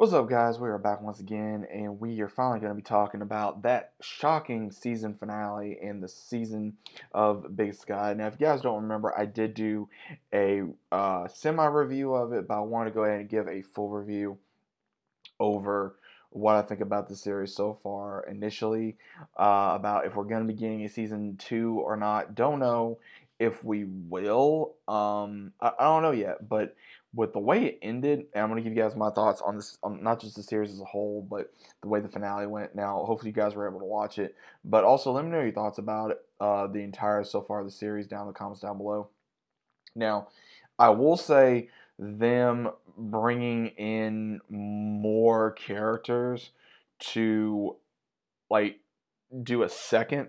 What's up, guys? We are back once again, and we are finally going to be talking about that shocking season finale in the season of Big Sky. Now, if you guys don't remember, I did do a uh, semi review of it, but I want to go ahead and give a full review over what I think about the series so far. Initially, uh, about if we're going to be getting a season two or not. Don't know if we will. Um, I, I don't know yet, but with the way it ended, and I'm to give you guys my thoughts on this, on not just the series as a whole, but the way the finale went. Now, hopefully, you guys were able to watch it, but also let me know your thoughts about it, uh, the entire so far the series down in the comments down below. Now, I will say them bringing in more characters to like do a second,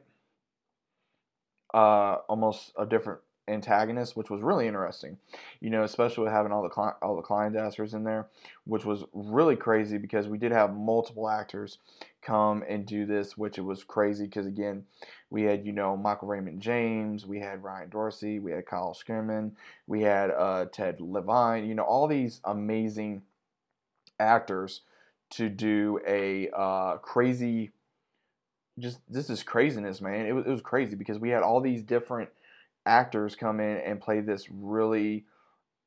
uh, almost a different antagonist, which was really interesting. You know, especially with having all the cli- all the Kleinsassers in there, which was really crazy because we did have multiple actors come and do this, which it was crazy because again, we had you know Michael Raymond James, we had Ryan Dorsey, we had Kyle Sherman, we had uh, Ted Levine. You know, all these amazing actors to do a uh, crazy. Just this is craziness, man. It was, it was crazy because we had all these different actors come in and play this really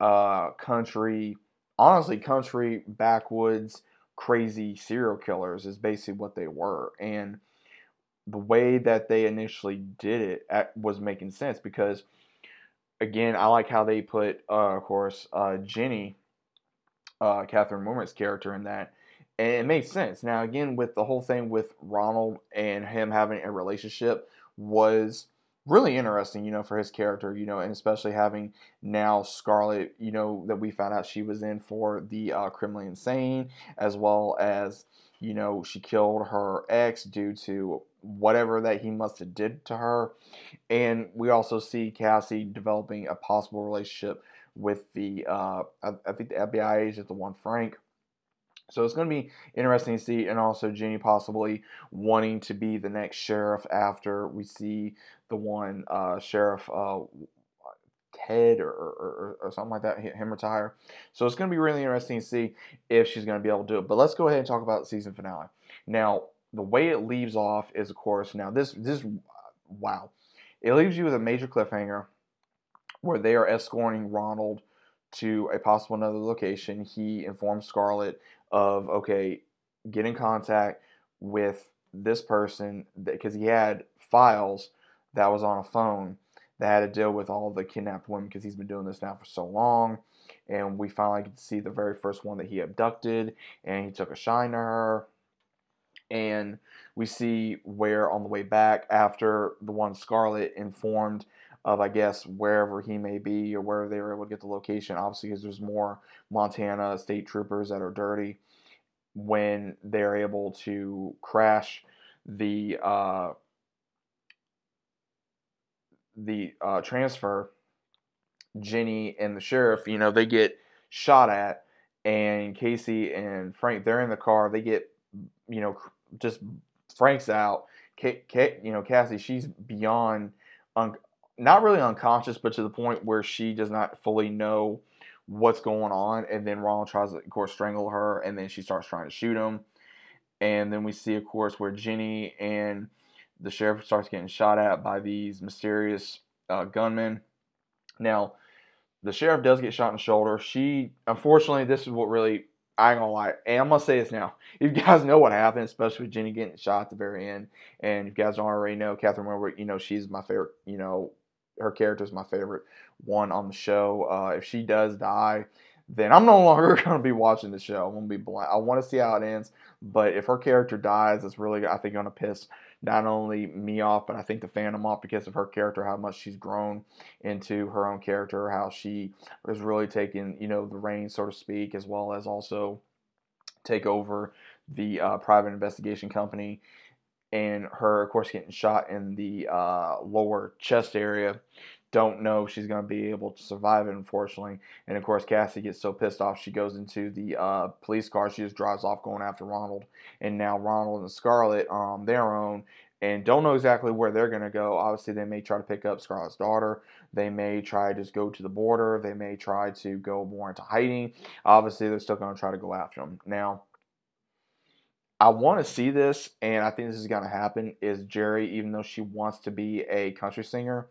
uh, country, honestly, country backwoods crazy serial killers is basically what they were. And the way that they initially did it was making sense because, again, I like how they put, uh, of course, uh, Jenny, uh, Catherine Mormont's character in that. And it made sense. Now, again, with the whole thing with Ronald and him having a relationship was really interesting, you know, for his character, you know, and especially having now Scarlett, you know, that we found out she was in for the uh, criminally insane, as well as, you know, she killed her ex due to whatever that he must have did to her, and we also see Cassie developing a possible relationship with the, uh, I, I think the FBI agent, the one Frank. So it's going to be interesting to see, and also Jenny possibly wanting to be the next sheriff after we see the one uh, sheriff uh, Ted or, or, or, something like that, him retire. So it's going to be really interesting to see if she's going to be able to do it. But let's go ahead and talk about the season finale. Now, the way it leaves off is, of course, now this this wow, it leaves you with a major cliffhanger where they are escorting Ronald to a possible another location. He informs Scarlett of okay, get in contact with this person because he had files that was on a phone that had to deal with all the kidnapped women because he's been doing this now for so long. And we finally get to see the very first one that he abducted, and he took a shine to her. And we see where on the way back, after the one Scarlett informed of, I guess, wherever he may be or where they were able to get the location, obviously, because there's more Montana state troopers that are dirty when they're able to crash the uh, the uh, transfer, Jenny and the sheriff, you know, they get shot at, and Casey and Frank, they're in the car. They get, you know, just Frank's out. You know, Cassie, she's beyond, un- not really unconscious, but to the point where she does not fully know what's going on. And then Ronald tries to, of course, strangle her, and then she starts trying to shoot him. And then we see, of course, where Jenny and the sheriff starts getting shot at by these mysterious uh, gunmen. Now, the sheriff does get shot in the shoulder. She, unfortunately, this is what really, I ain't gonna lie, and I'm gonna say this now. If you guys know what happened, especially with Jenny getting shot at the very end, and if you guys don't already know, Catherine Wilbert, you know, she's my favorite, you know, her character is my favorite one on the show. Uh, if she does die, then I'm no longer going to be watching the show. I'm going to be blind. I want to see how it ends, but if her character dies, it's really, I think, going to piss not only me off, but I think the fandom off because of her character, how much she's grown into her own character, how she has really taken, you know, the reins, so to speak, as well as also take over the uh, private investigation company. And her, of course, getting shot in the uh, lower chest area don't know if she's going to be able to survive it, unfortunately. And of course, Cassie gets so pissed off, she goes into the uh, police car. She just drives off going after Ronald. And now Ronald and Scarlett are on their own and don't know exactly where they're going to go. Obviously, they may try to pick up Scarlett's daughter. They may try to just go to the border. They may try to go more into hiding. Obviously, they're still going to try to go after them. Now, I want to see this, and I think this is going to happen. Is Jerry, even though she wants to be a country singer,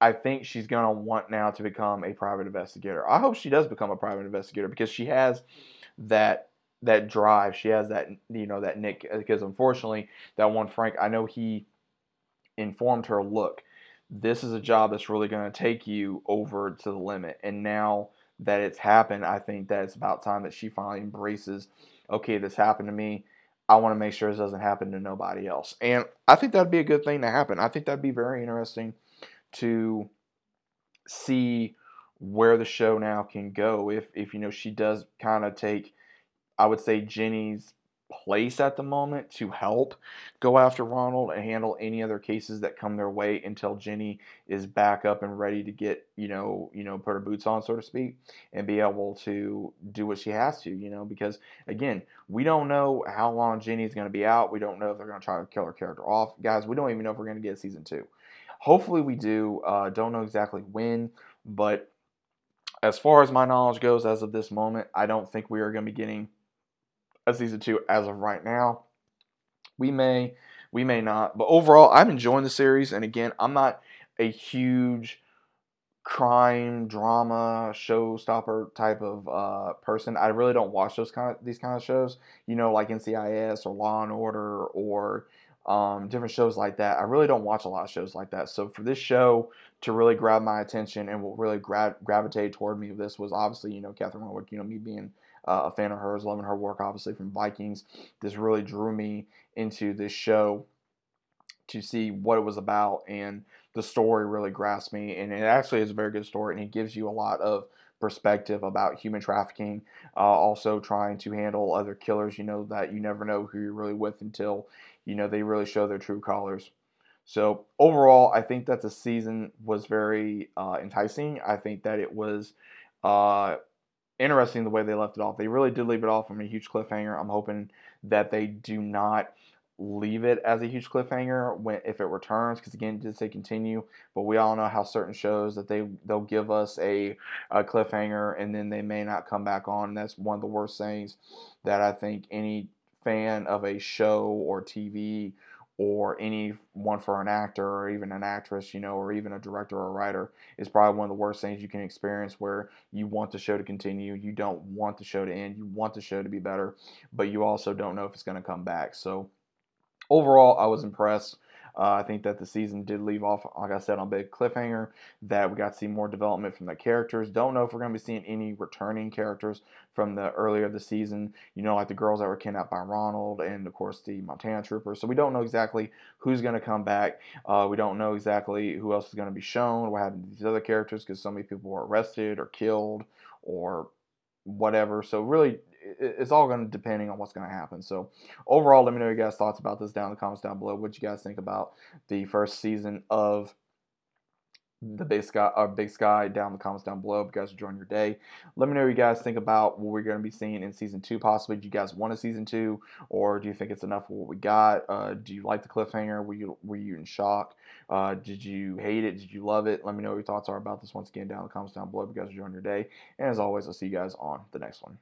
I think she's going to want now to become a private investigator. I hope she does become a private investigator because she has that that drive. She has that you know that Nick uh, because unfortunately that one Frank, I know he informed her, look, this is a job that's really going to take you over to the limit. And now that it's happened, I think that it's about time that she finally embraces, okay, this happened to me. I want to make sure this doesn't happen to nobody else. And I think that'd be a good thing to happen. I think that'd be very interesting to see where the show now can go if if you know she does kind of take I would say Jenny's place at the moment to help go after Ronald and handle any other cases that come their way until Jenny is back up and ready to get, you know, you know, put her boots on, so to speak, and be able to do what she has to, you know, because again, we don't know how long Jenny's going to be out. We don't know if they're going to try to kill her character off. Guys, we don't even know if we're going to get season two. Hopefully we do. Uh, don't know exactly when, but as far as my knowledge goes, as of this moment, I don't think we are going to be getting a season two as of right now. We may, we may not, but overall, I'm enjoying the series. And again, I'm not a huge crime drama showstopper type of uh, person. I really don't watch those kind of these kind of shows. You know, like NCIS or Law and Order or um, different shows like that. I really don't watch a lot of shows like that. So for this show to really grab my attention and what really gra- gravitated toward me, this was obviously you know Catherine Warwick. You know me being uh, a fan of hers, loving her work, obviously from Vikings. This really drew me into this show to see what it was about, and the story really grasped me. And it actually is a very good story, and it gives you a lot of perspective about human trafficking. Uh, also, trying to handle other killers. You know that you never know who you're really with until you know they really show their true colors. So overall, I think that the season was very uh, enticing. I think that it was uh, interesting the way they left it off. They really did leave it off from a huge cliffhanger. I'm hoping that they do not leave it as a huge cliffhanger when if it returns because again it did say continue but we all know how certain shows that they they'll give us a, a cliffhanger and then they may not come back on And that's one of the worst things that i think any fan of a show or tv or any one for an actor or even an actress, you know, or even a director or a writer is probably one of the worst things you can experience where you want the show to continue, you don't want the show to end, you want the show to be better, but you also don't know if it's going to come back. So overall, I was impressed. Uh, I think that the season did leave off, like I said, on a big cliffhanger. That we got to see more development from the characters. Don't know if we're going to be seeing any returning characters from the earlier of the season. You know, like the girls that were kidnapped by Ronald, and of course the Montana Troopers. So we don't know exactly who's going to come back. Uh, we don't know exactly who else is going to be shown. What happened to these other characters? Because so many people were arrested or killed or whatever. So really, it's all going to depending on what's going to happen. So overall, let me know your guys' thoughts about this down in the comments down below. What you guys think about the first season of the big sky uh, big sky down in the comments down below. If you guys are enjoying your day. Let me know what you guys think about what we're going to be seeing in season two possibly. Do you guys want a season two or do you think it's enough for what we got? Uh, do you like the cliffhanger? Were you were you in shock? Uh, did you hate it? Did you love it? Let me know what your thoughts are about this once again down in the comments down below. If you guys are enjoying your day. And as always i'll see you guys on the next one